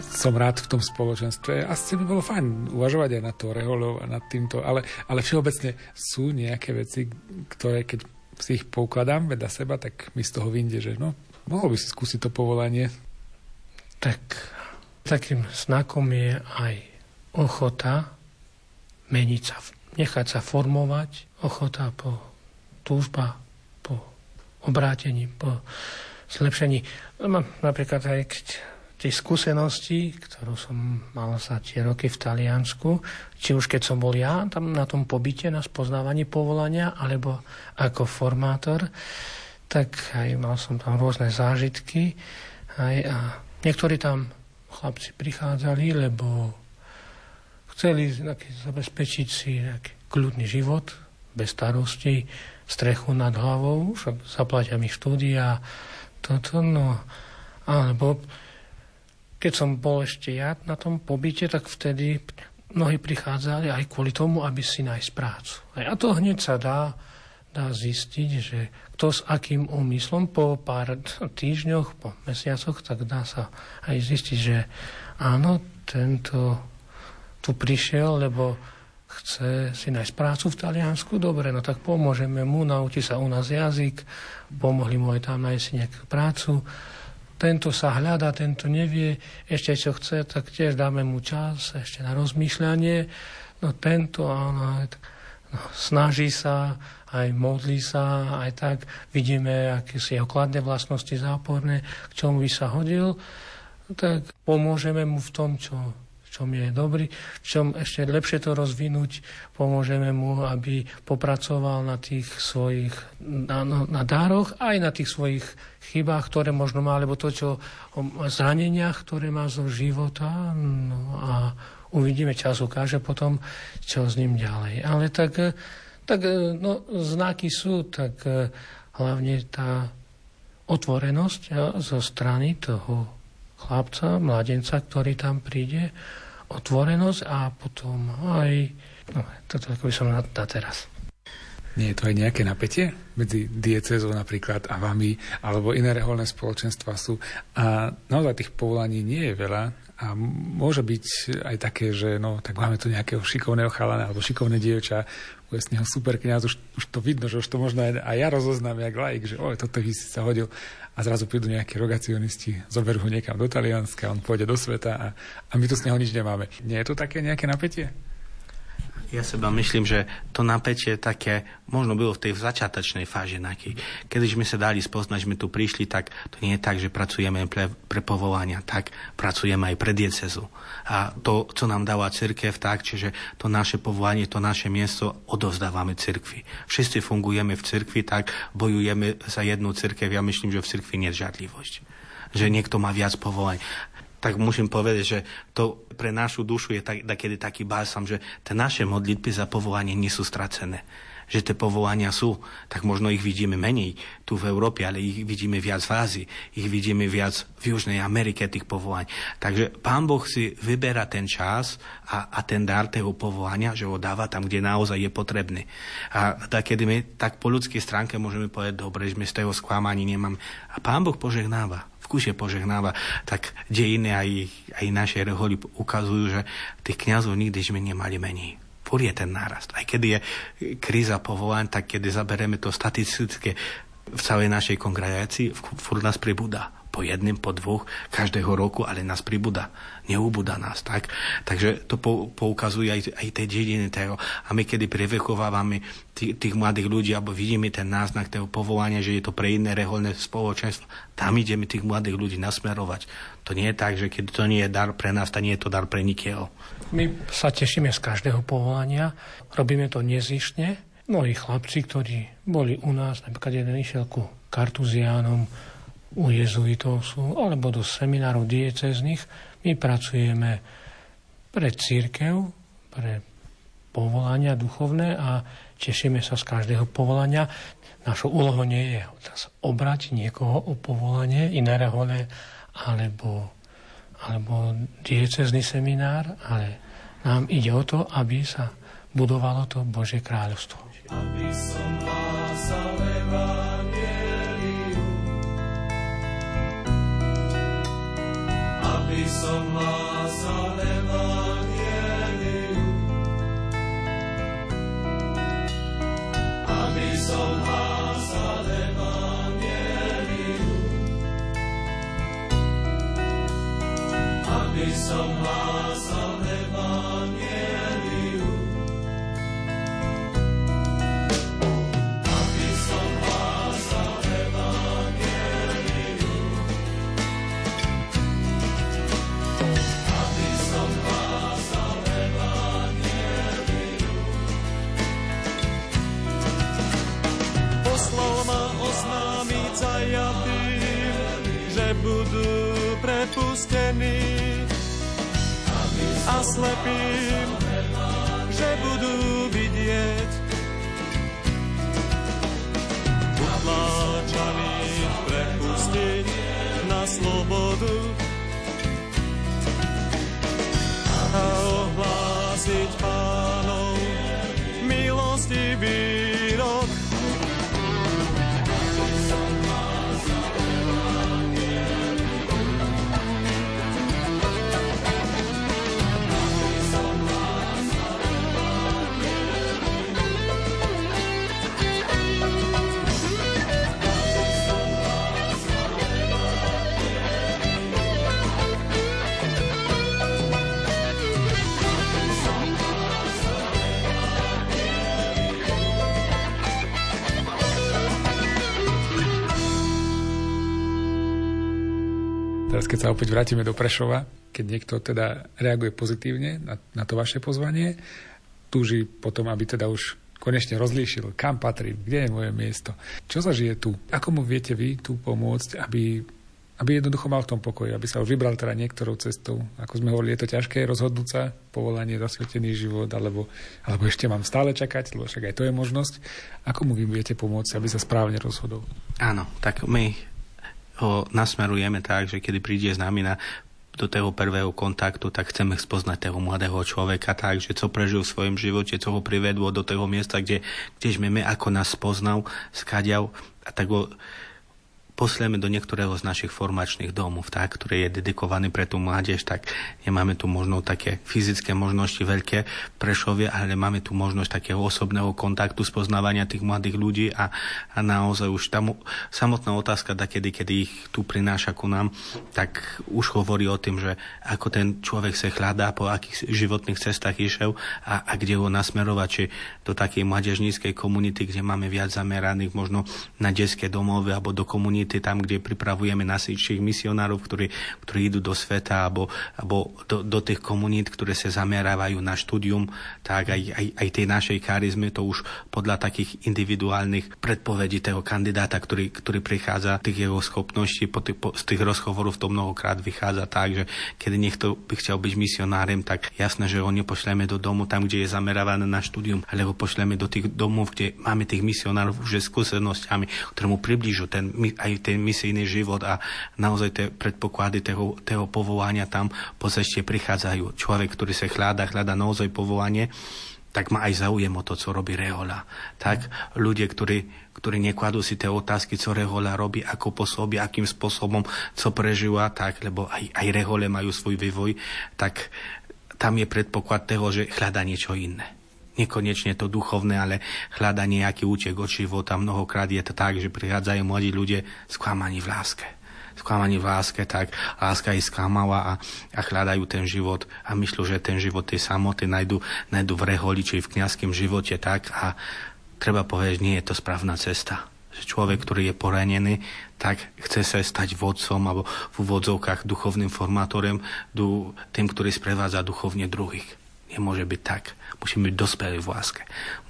som rád v tom spoločenstve. Asi by bolo fajn uvažovať aj na to reholov a nad týmto, ale, ale všeobecne sú nejaké veci, ktoré keď si ich poukladám vedľa seba, tak mi z toho vyjde, že no, mohol by si skúsiť to povolanie. Tak takým znakom je aj ochota meniť sa, nechať sa formovať ochota po túžba po obrátení, po zlepšení. Napríklad aj k tej skúsenosti, ktorú som mal za tie roky v Taliansku, či už keď som bol ja tam na tom pobyte, na spoznávaní povolania, alebo ako formátor, tak aj mal som tam rôzne zážitky. Aj, a niektorí tam chlapci prichádzali, lebo chceli zabezpečiť si nejaký kľudný život, bez starosti, strechu nad hlavou, však zaplatia mi štúdia, toto, no, alebo keď som bol ešte ja na tom pobyte, tak vtedy mnohí prichádzali aj kvôli tomu, aby si nájsť prácu. A to hneď sa dá, dá zistiť, že kto s akým úmyslom po pár týždňoch, po mesiacoch, tak dá sa aj zistiť, že áno, tento tu prišiel, lebo chce si nájsť prácu v Taliansku, dobre, no tak pomôžeme mu, naučí sa u nás jazyk, pomohli mu aj tam nájsť nejakú prácu. Tento sa hľada, tento nevie, ešte čo chce, tak tiež dáme mu čas ešte na rozmýšľanie. No tento, áno, no, snaží sa, aj modlí sa, aj tak vidíme, aké sú jeho kladné vlastnosti záporné, k čomu by sa hodil, tak pomôžeme mu v tom, čo čom je dobrý, v čom ešte lepšie to rozvinúť, pomôžeme mu, aby popracoval na tých svojich na, no, na dároch, aj na tých svojich chybách, ktoré možno má, alebo to, čo o zraneniach, ktoré má zo života. No a uvidíme, čas ukáže potom, čo s ním ďalej. Ale tak, tak no, znaky sú, tak hlavne tá otvorenosť zo strany toho chlapca, mladenca, ktorý tam príde, otvorenosť a potom aj... No, toto ako by som na, na teraz. Nie je to aj nejaké napätie medzi diecezou napríklad a vami, alebo iné reholné spoločenstva sú. A naozaj tých povolaní nie je veľa a môže byť aj také, že no, tak máme tu nejakého šikovného chalana alebo šikovné dievča, z neho super kniaz, už, už to vidno, že už to možno aj, aj ja rozoznám, jak laik, že oj, toto by si sa hodil a zrazu prídu nejakí rogacionisti, zoberú ho niekam do Talianska, on pôjde do sveta a, a my tu z neho nič nemáme. Nie je to také nejaké napätie? Ja seba myslím, že to napätie také možno bylo v tej začiatočnej fáže nejaký. Keď sme sa dali spoznať, sme tu prišli, tak to nie je tak, že pracujeme pre, pre povolania, tak pracujeme aj pre diecezu. A to, co nám dáva církev, tak, čiže to naše povolanie, to naše miesto odovzdávame cirkvi. Všetci fungujeme v cirkvi, tak bojujeme za jednu církev. Ja myslím, že v cirkvi nie je žiadlivosť. Že niekto má viac povolaní tak musím povedať, že to pre našu dušu je tak, takedy taký básam, že tie naše modlitby za povolanie nie sú stracené. Že tie povolania sú, tak možno ich vidíme menej tu v Európe, ale ich vidíme viac v Ázii, ich vidíme viac v Južnej Amerike tých povolaní. Takže Pán Boh si vyberá ten čas a, a ten dar toho povolania, že ho dáva tam, kde naozaj je potrebný. A kedy my tak po ľudskej stránke môžeme povedať, dobre, že my z toho sklamání nemáme. A Pán Boh požehnáva kuse požehnáva, tak dejiny aj, aj naše reholy ukazujú, že tých kniazov nikdy sme nemali menej. Fur je ten nárast. Aj keď je kríza povolaň, tak keď zaberieme to statistické v celej našej kongregácii, fur nás pribúda po jedným, po dvoch, každého roku, ale nás pribúda. Neubúda nás, tak? Takže to poukazuje aj, aj tie dediny toho. A my, kedy prevechovávame tých, tých mladých ľudí, alebo vidíme ten náznak toho povolania, že je to pre iné reholné spoločenstvo, tam ideme tých mladých ľudí nasmerovať. To nie je tak, že keď to nie je dar pre nás, to nie je to dar pre nikého. My sa tešíme z každého povolania, robíme to nezištne. Mnohí chlapci, ktorí boli u nás, napríklad jeden išiel ku kartuziánom, u jezuitov sú, alebo do seminárov diecezných. My pracujeme pre církev, pre povolania duchovné a tešíme sa z každého povolania. Našou úlohou nie je teraz obrať niekoho o povolanie, iné rehole, alebo, alebo diecezný seminár, ale nám ide o to, aby sa budovalo to Božie kráľovstvo. Aby som hlásal aby som hlásal aby som hlásal aby som hlásal prepustení a slepým, že budú vidieť. Utláčaných prepustiť na slobodu Teraz keď sa opäť vrátime do Prešova, keď niekto teda reaguje pozitívne na, na to vaše pozvanie, túži potom, aby teda už konečne rozlíšil, kam patrím, kde je moje miesto, čo sa žije tu, ako mu viete vy tu pomôcť, aby, aby jednoducho mal v tom pokoji, aby sa už vybral teda niektorou cestou. Ako sme hovorili, je to ťažké rozhodnúť sa, povolanie, zasvetený život, alebo, alebo ešte mám stále čakať, lebo však aj to je možnosť. Ako mu vy viete pomôcť, aby sa správne rozhodol? Áno, tak my ho nasmerujeme tak, že kedy príde s nami na do toho prvého kontaktu, tak chceme spoznať toho mladého človeka tak, že co prežil v svojom živote, co ho privedlo do toho miesta, kde, kde sme my, ako nás poznal, skadiav a tak ho posleme do niektorého z našich formačných domov, tak, ktorý je dedikovaný pre tú mládež, tak nemáme tu možno také fyzické možnosti veľké prešovie, ale máme tu možnosť takého osobného kontaktu, spoznávania tých mladých ľudí a, a naozaj už tam samotná otázka, da kedy, kedy ich tu prináša ku nám, tak už hovorí o tým, že ako ten človek sa hľadá, po akých životných cestách išiel a, a kde ho nasmerovať, či do takej mládežníckej komunity, kde máme viac zameraných možno na detské domovy alebo do komunity komunity, tam, kde pripravujeme nasičných misionárov, ktorí, ktorí idú do sveta alebo, alebo do, do tých komunít, ktoré sa zamerávajú na štúdium, tak aj, aj, aj tej našej charizmy to už podľa takých individuálnych predpovedí toho kandidáta, ktorý, ktorý prichádza, tých jeho schopností, po tých, po, z tých rozhovorov to mnohokrát vychádza tak, že keď niekto by chcel byť misionárem, tak jasné, že ho nepošleme do domu tam, kde je zamerávané na štúdium, ale ho pošleme do tých domov, kde máme tých misionárov už skúsenosťami, ktoré mu približujú ten, aj ten misijný život a naozaj tie predpoklady toho, toho povolania tam ešte prichádzajú. Človek, ktorý sa hľadá, hľadá naozaj povolanie, tak má aj záujem o to, co robí Rehola. Tak ľudia, ktorí, ktorí nekladú si tie otázky, co Rehola robí, ako pôsobí, akým spôsobom, co prežíva, tak, lebo aj, aj Rehole majú svoj vývoj, tak tam je predpoklad toho, že hľadá niečo iné nekonečne to duchovné, ale hľada nejaký útek od života. Mnohokrát je to tak, že prichádzajú mladí ľudia sklamaní v láske sklamaní v láske, tak láska ich sklamala a, a hľadajú ten život a myslú, že ten život tej samoty najdu, najdu v reholi, či v kniazském živote, tak a treba povedať, nie je to správna cesta. Že človek, ktorý je poranený, tak chce sa stať vodcom alebo v úvodzovkách duchovným formátorem, tým, ktorý sprevádza duchovne druhých nemôže byť tak. Musíme byť dospelí v láske.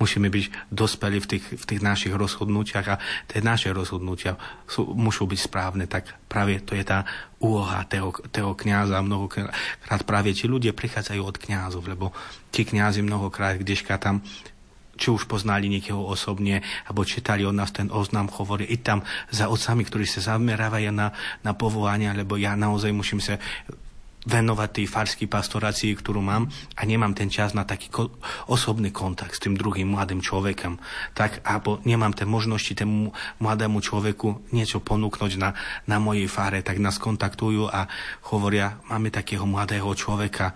Musíme byť dospelí v tých, v tých našich rozhodnutiach a tie naše rozhodnutia sú, musú byť správne. Tak práve to je tá úloha toho, toho kniaza. Mnohokrát práve ti ľudia prichádzajú od kňazov, lebo tí kňazi mnohokrát, kdežka tam či už poznali niekoho osobne, alebo čítali od nás ten oznam, hovorí i tam za otcami, ktorí sa zamerávajú na, na povolania, lebo ja naozaj musím sa venovať tej farskej pastorácii, ktorú mám a nemám ten čas na taký ko- osobný kontakt s tým druhým mladým človekom. Tak, alebo nemám tie možnosti tému mladému človeku niečo ponúknuť na, na mojej fáre, tak nás kontaktujú a hovoria, máme takého mladého človeka,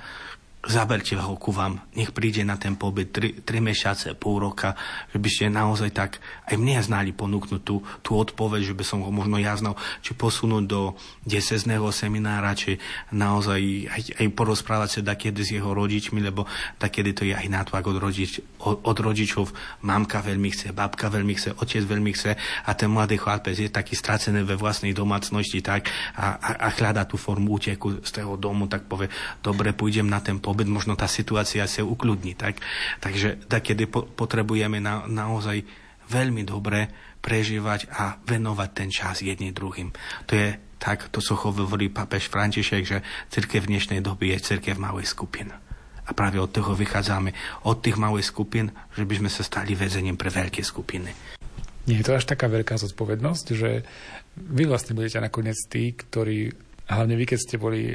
zaberte ho ku vám, nech príde na ten pobyt 3, 3 mesiace, pol roka, že by ste naozaj tak aj mne znali ponúknuť tú, tú odpoveď, že by som ho možno ja znal, či posunúť do desezného seminára, či naozaj aj, aj porozprávať sa takedy s jeho rodičmi, lebo takedy to je aj nátlak od, rodič, od, od rodičov. Mamka veľmi chce, babka veľmi chce, otec veľmi chce a ten mladý chlapec je taký stracený ve vlastnej domácnosti tak a, a, a hľadá tú formu úteku z toho domu, tak povie, dobre, pôjdem na ten pobyt, možno tá situácia sa ukludní. Tak? Takže takedy po, potrebujeme na, naozaj veľmi dobre prežívať a venovať ten čas jedným druhým. To je tak, to, co hovorí papež František, že církev v dnešnej doby je církev malej skupiny. A práve od toho vychádzame, od tých malých skupín, že by sme sa stali väzením pre veľké skupiny. Nie je to až taká veľká zodpovednosť, že vy vlastne budete nakoniec tí, ktorí hlavne vy, keď ste boli e,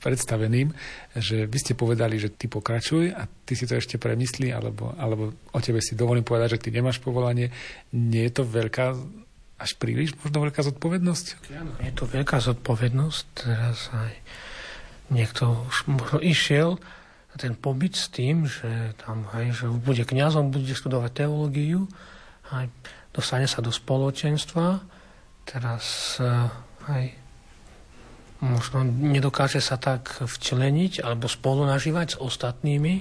predstaveným, že vy ste povedali, že ty pokračuj a ty si to ešte premyslí, alebo, alebo o tebe si dovolím povedať, že ty nemáš povolanie. Nie je to veľká, až príliš možno veľká zodpovednosť? je to veľká zodpovednosť. Teraz aj niekto už možno išiel na ten pobyt s tým, že tam aj, že bude kňazom, bude študovať teológiu, aj dostane sa do spoločenstva. Teraz e, aj možno nedokáže sa tak včleniť alebo spolunažívať s ostatnými,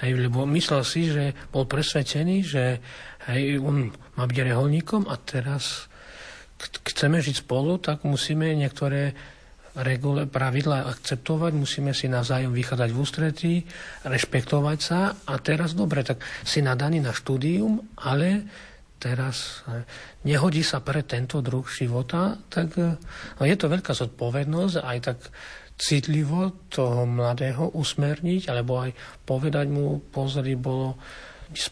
hej, lebo myslel si, že bol presvedčený, že hej, on má byť reholníkom a teraz chceme žiť spolu, tak musíme niektoré regule, pravidla akceptovať, musíme si navzájom vychádzať v ústretí, rešpektovať sa a teraz dobre, tak si nadaný na štúdium, ale teraz nehodí sa pre tento druh života, tak e, je to veľká zodpovednosť aj tak citlivo toho mladého usmerniť, alebo aj povedať mu, pozri, bolo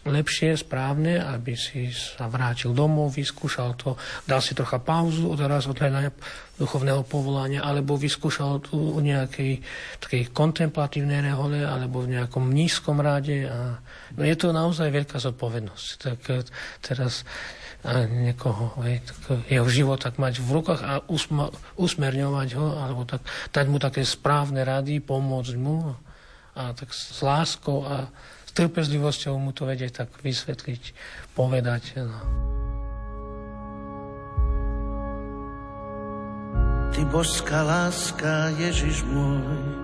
lepšie, správne, aby si sa vrátil domov, vyskúšal to, dal si trocha pauzu od hľadania duchovného povolania, alebo vyskúšal tu nejakej takej kontemplatívnej rehole, alebo v nejakom nízkom rade. A no je to naozaj veľká zodpovednosť. Tak eh, teraz a niekoho, aj, tak jeho život tak mať v rukách a usma, usmerňovať ho, alebo tak dať mu také správne rady, pomôcť mu a tak s láskou a trpezlivosťou mu to vedieť tak vysvetliť, povedať. No. Ty božská láska, Ježiš môj,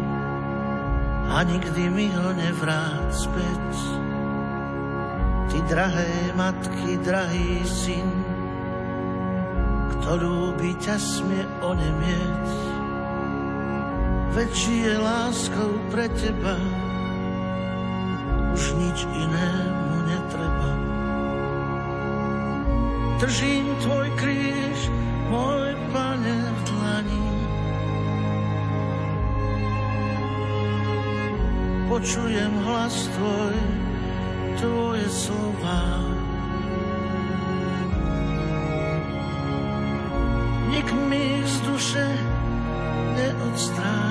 a nikdy mi ho nevrát späť. Ty drahé matky, drahý syn, kto ľúbi ťa smie onemieť. Väčší je láskou pre teba, už nič inému netreba. Držím tvoj kríž, môj pane v dlani. Počujem hlas tvoj, tvoje slova. Nik mi z duše neodstráni.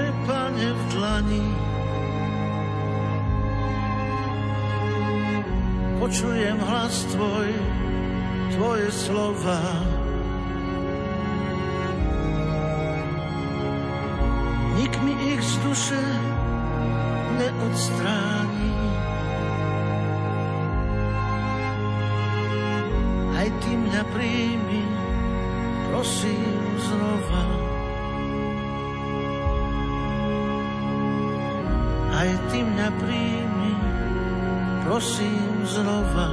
pane v dlani, počujem hlas tvoj, tvoje slova. Nik mi ich z duše neodstráni. Aj ty mňa príjmi, prosím znova. Ty mňa príjmi, prosím znova.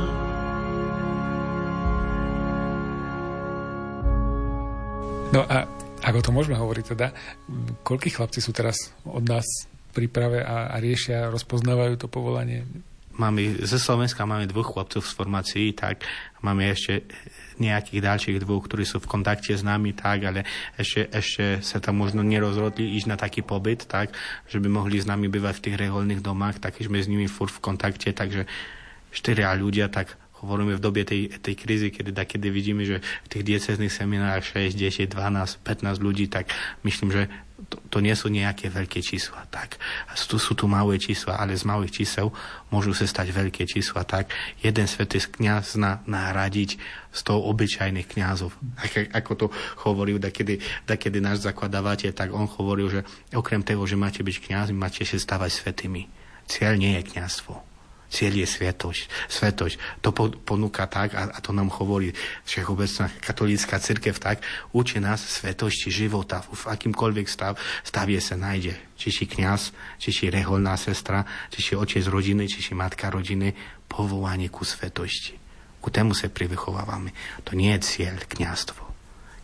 No a ako to môžeme hovoriť teda, koľkí chlapci sú teraz od nás v príprave a, a riešia, rozpoznávajú to povolanie? Máme, ze Slovenska máme dvoch chlapcov v formácii, tak. Máme ešte nejakých ďalších dvoch, ktorí sú v kontakte s nami, tak, ale ešte, ešte sa tam možno nerozhodli ísť na taký pobyt, tak, že by mohli s nami bývať v tých reholných domách, tak sme s nimi furt v kontakte, takže štyria ľudia, tak hovoríme v dobe tej, tej krízy, kedy, kedy vidíme, že v tých diecezných seminárach 6, 10, 12, 15 ľudí, tak myslím, že to, to nie sú nejaké veľké čísla. Tak. Sú, sú tu malé čísla, ale z malých čísel môžu sa stať veľké čísla. Tak jeden svetý kniaz zna nahradiť z toho obyčajných kňazov. Ako to hovoril dakedy, dakedy náš zakladávateľ, tak on hovoril, že okrem toho, že máte byť kňazmi, máte sa stávať svetými. Cieľ nie je kňazstvo Cieľ je svetosť. svetosť. To ponúka tak, a, a to nám hovorí Všeobecná katolícka církev tak, učí nás svetosti života. V akýmkoľvek stav, stavie sa nájde. Či si kniaz, či si reholná sestra, či si otec rodiny, či si matka rodiny, povolanie ku svetosti. Ku tému sa privychovávame. To nie je cieľ kniazstvo.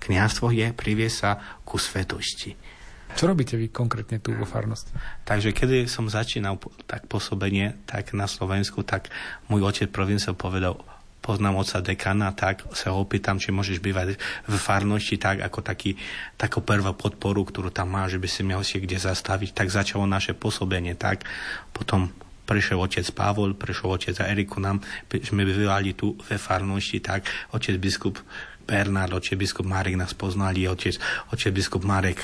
Kniazstvo je priviesť sa ku svetosti. Čo robíte vy konkrétne tu vo farnosti? Takže keď som začínal tak pôsobenie tak na Slovensku, tak môj otec provinciál povedal, poznám oca dekana, tak sa ho opýtam, či môžeš bývať v farnosti tak ako taký, takú prvú podporu, ktorú tam má, že by si mal si kde zastaviť. Tak začalo naše pôsobenie, tak potom prišiel otec Pavol, prišiel otec Eriku nám, sme bývali tu ve farnosti, tak otec biskup Bernard, oče biskup Marek nás poznali, oče, oče biskup Marek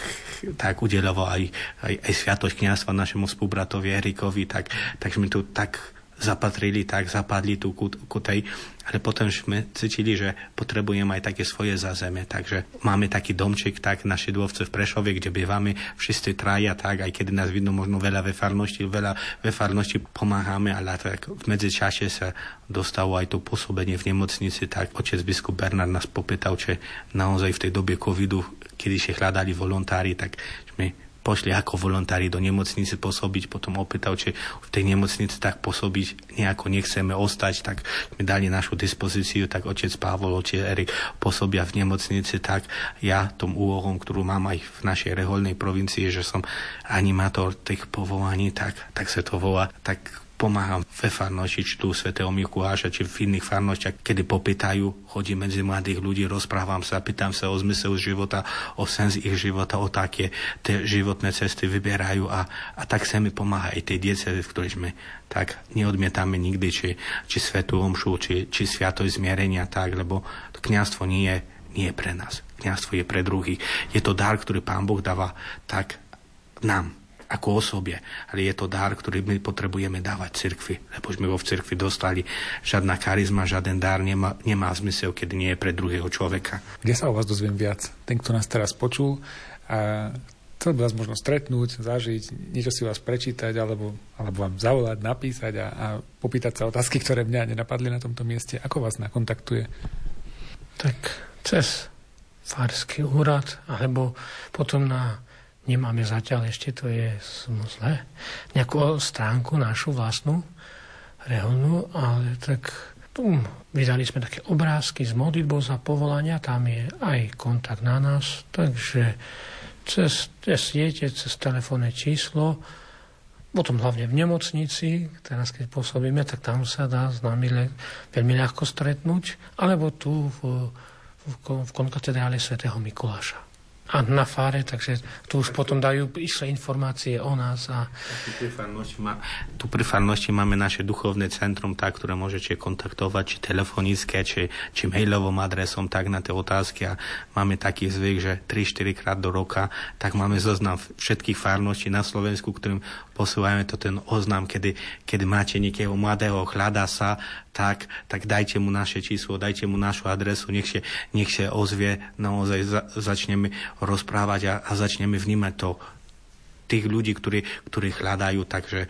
tak udeloval aj, aj, aj sviatosť kniazstva našemu spolubratovi Erikovi, tak, tak sme tu tak zapatrili, tak zapadli tu ku, ku tej, ale potom sme cítili, že potrebujeme aj také svoje zázemie, takže máme taký domček, tak naši dôvce v Prešove, kde bývame všetci traja, tak aj keď nás vidno možno veľa ve farnosti, veľa ve ale tak v medzičase sa dostalo aj to pôsobenie v nemocnici, tak. Otec biskup Bernard nás popýtal, či naozaj v tej dobe covidu, kedy sa hľadali volontári, tak pošli ako volontári do nemocnice pôsobiť, potom opýtal, či v tej nemocnici tak pôsobiť nejako nechceme ostať, tak mi dali našu dispozíciu, tak otec Pavol, otec Erik pôsobia v nemocnici, tak ja tom úlohom, ktorú mám aj v našej reholnej provincii, že som animátor tých povolaní, tak, tak sa to volá, tak pomáham ve farnosti, či tu svätého Mikuláša, či v iných farnostiach, kedy popýtajú, chodím medzi mladých ľudí, rozprávam sa, pýtam sa o zmysel života, o sens ich života, o také tie životné cesty vyberajú a, a tak sa mi pomáha aj tej diecezy, v ktorej sme tak neodmietame nikdy, či, či svetú omšu, či, či sviatoj zmierenia, tak, lebo to kniazstvo nie je, nie je pre nás. Kniazstvo je pre druhých. Je to dar, ktorý Pán Boh dáva tak nám, ako osobie, ale je to dar, ktorý my potrebujeme dávať cirkvi, lebo sme ho v cirkvi dostali. Žiadna charizma, žiaden dar nemá, nemá zmysel, keď nie je pre druhého človeka. Kde sa o vás dozviem viac? Ten, kto nás teraz počul a chcel by vás možno stretnúť, zažiť, niečo si vás prečítať, alebo, alebo vám zavolať, napísať a, a popýtať sa otázky, ktoré mňa nenapadli na tomto mieste. Ako vás nakontaktuje? Tak cez farský úrad, alebo potom na nemáme zatiaľ ešte, to je zle, nejakú stránku našu vlastnú, reholnú, ale tak tu vydali sme také obrázky z modlitbou za povolania, tam je aj kontakt na nás, takže cez tie siete, cez telefónne číslo, potom hlavne v nemocnici, teraz keď pôsobíme, tak tam sa dá s nami le, veľmi ľahko stretnúť, alebo tu v, v, v konkatedrále svätého Mikuláša na fáre, takže tu už potom dajú isté informácie o nás. A... Tu pri, farnosti má, tu pri farnosti máme naše duchovné centrum, tak, ktoré môžete kontaktovať, či telefonické, či, či mailovom adresom, tak na tie otázky. A máme taký zvyk, že 3-4 krát do roka, tak máme zoznam všetkých farností na Slovensku, ktorým posúvame to ten oznam, kedy, kedy máte niekého mladého, hľadá sa, tak, tak dajte mu naše číslo, dajte mu našu adresu, nech sa, nech sa ozvie, naozaj za, začneme rozprávať a, a začneme vnímať to tých ľudí, ktorí, ktorí hľadajú, takže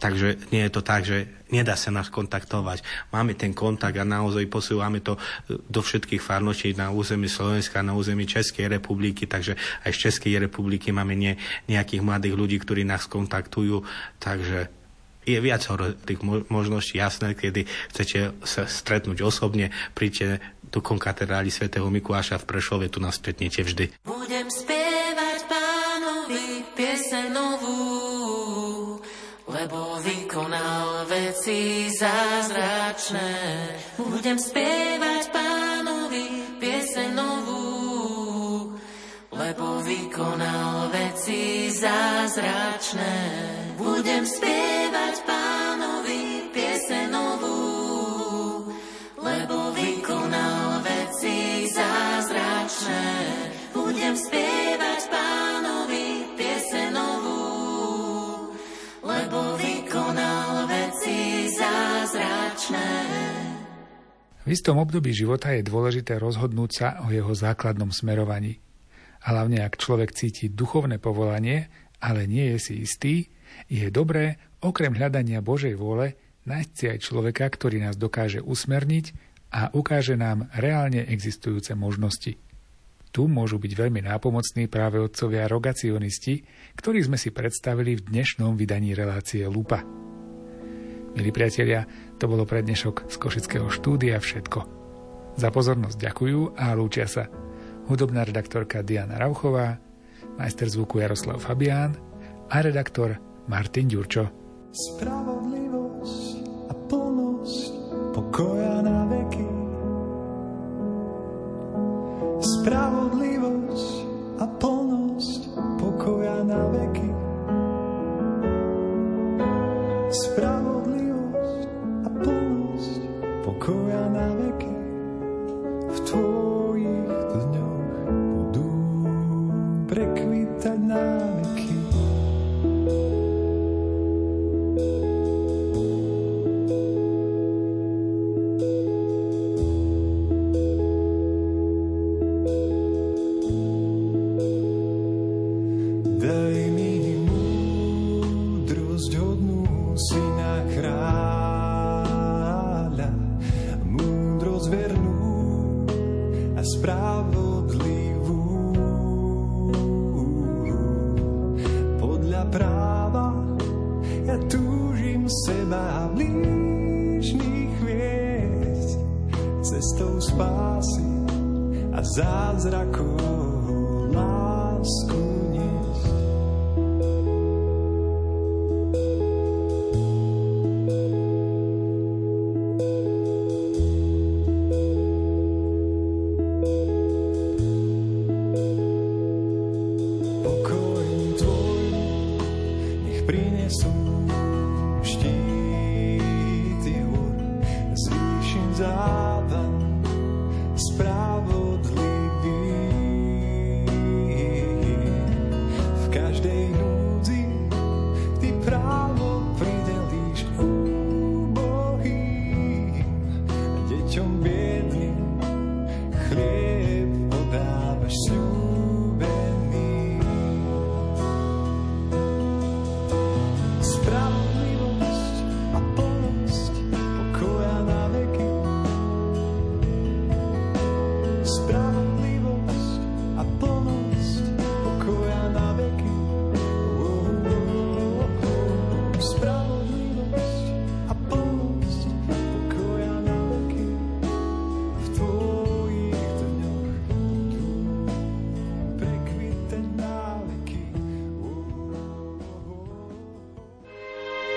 Takže nie je to tak, že nedá sa nás kontaktovať. Máme ten kontakt a naozaj posúvame to do všetkých farností na území Slovenska, na území Českej republiky, takže aj z Českej republiky máme nie, nejakých mladých ľudí, ktorí nás kontaktujú, takže je viac tých možností jasné, kedy chcete sa stretnúť osobne, príďte do konkatedrály svätého Mikuláša v Prešove, tu nás stretnete vždy. Budem spievať pánovi piese novú, lebo vykonal veci zázračné. Budem spievať lebo vykonal veci zázračné. Budem spievať pánovi piese lebo vykonal veci zázračné. Budem spievať pánovi piese lebo vykonal veci zázračné. V istom období života je dôležité rozhodnúť sa o jeho základnom smerovaní. Hlavne ak človek cíti duchovné povolanie, ale nie je si istý, je dobré, okrem hľadania Božej vôle, nájsť si aj človeka, ktorý nás dokáže usmerniť a ukáže nám reálne existujúce možnosti. Tu môžu byť veľmi nápomocní práve otcovia rogacionisti, ktorých sme si predstavili v dnešnom vydaní relácie Lupa. Milí priatelia, to bolo pre dnešok z Košického štúdia všetko. Za pozornosť ďakujú a lúčia sa hudobná redaktorka Diana Rauchová, majster zvuku Jaroslav Fabián a redaktor Martin Ďurčo. Spravodlivosť a plnosť pokoja na veky. Spravodlivosť a plnosť pokoja na veky. Spravodlivosť a plnosť pokoja na veky.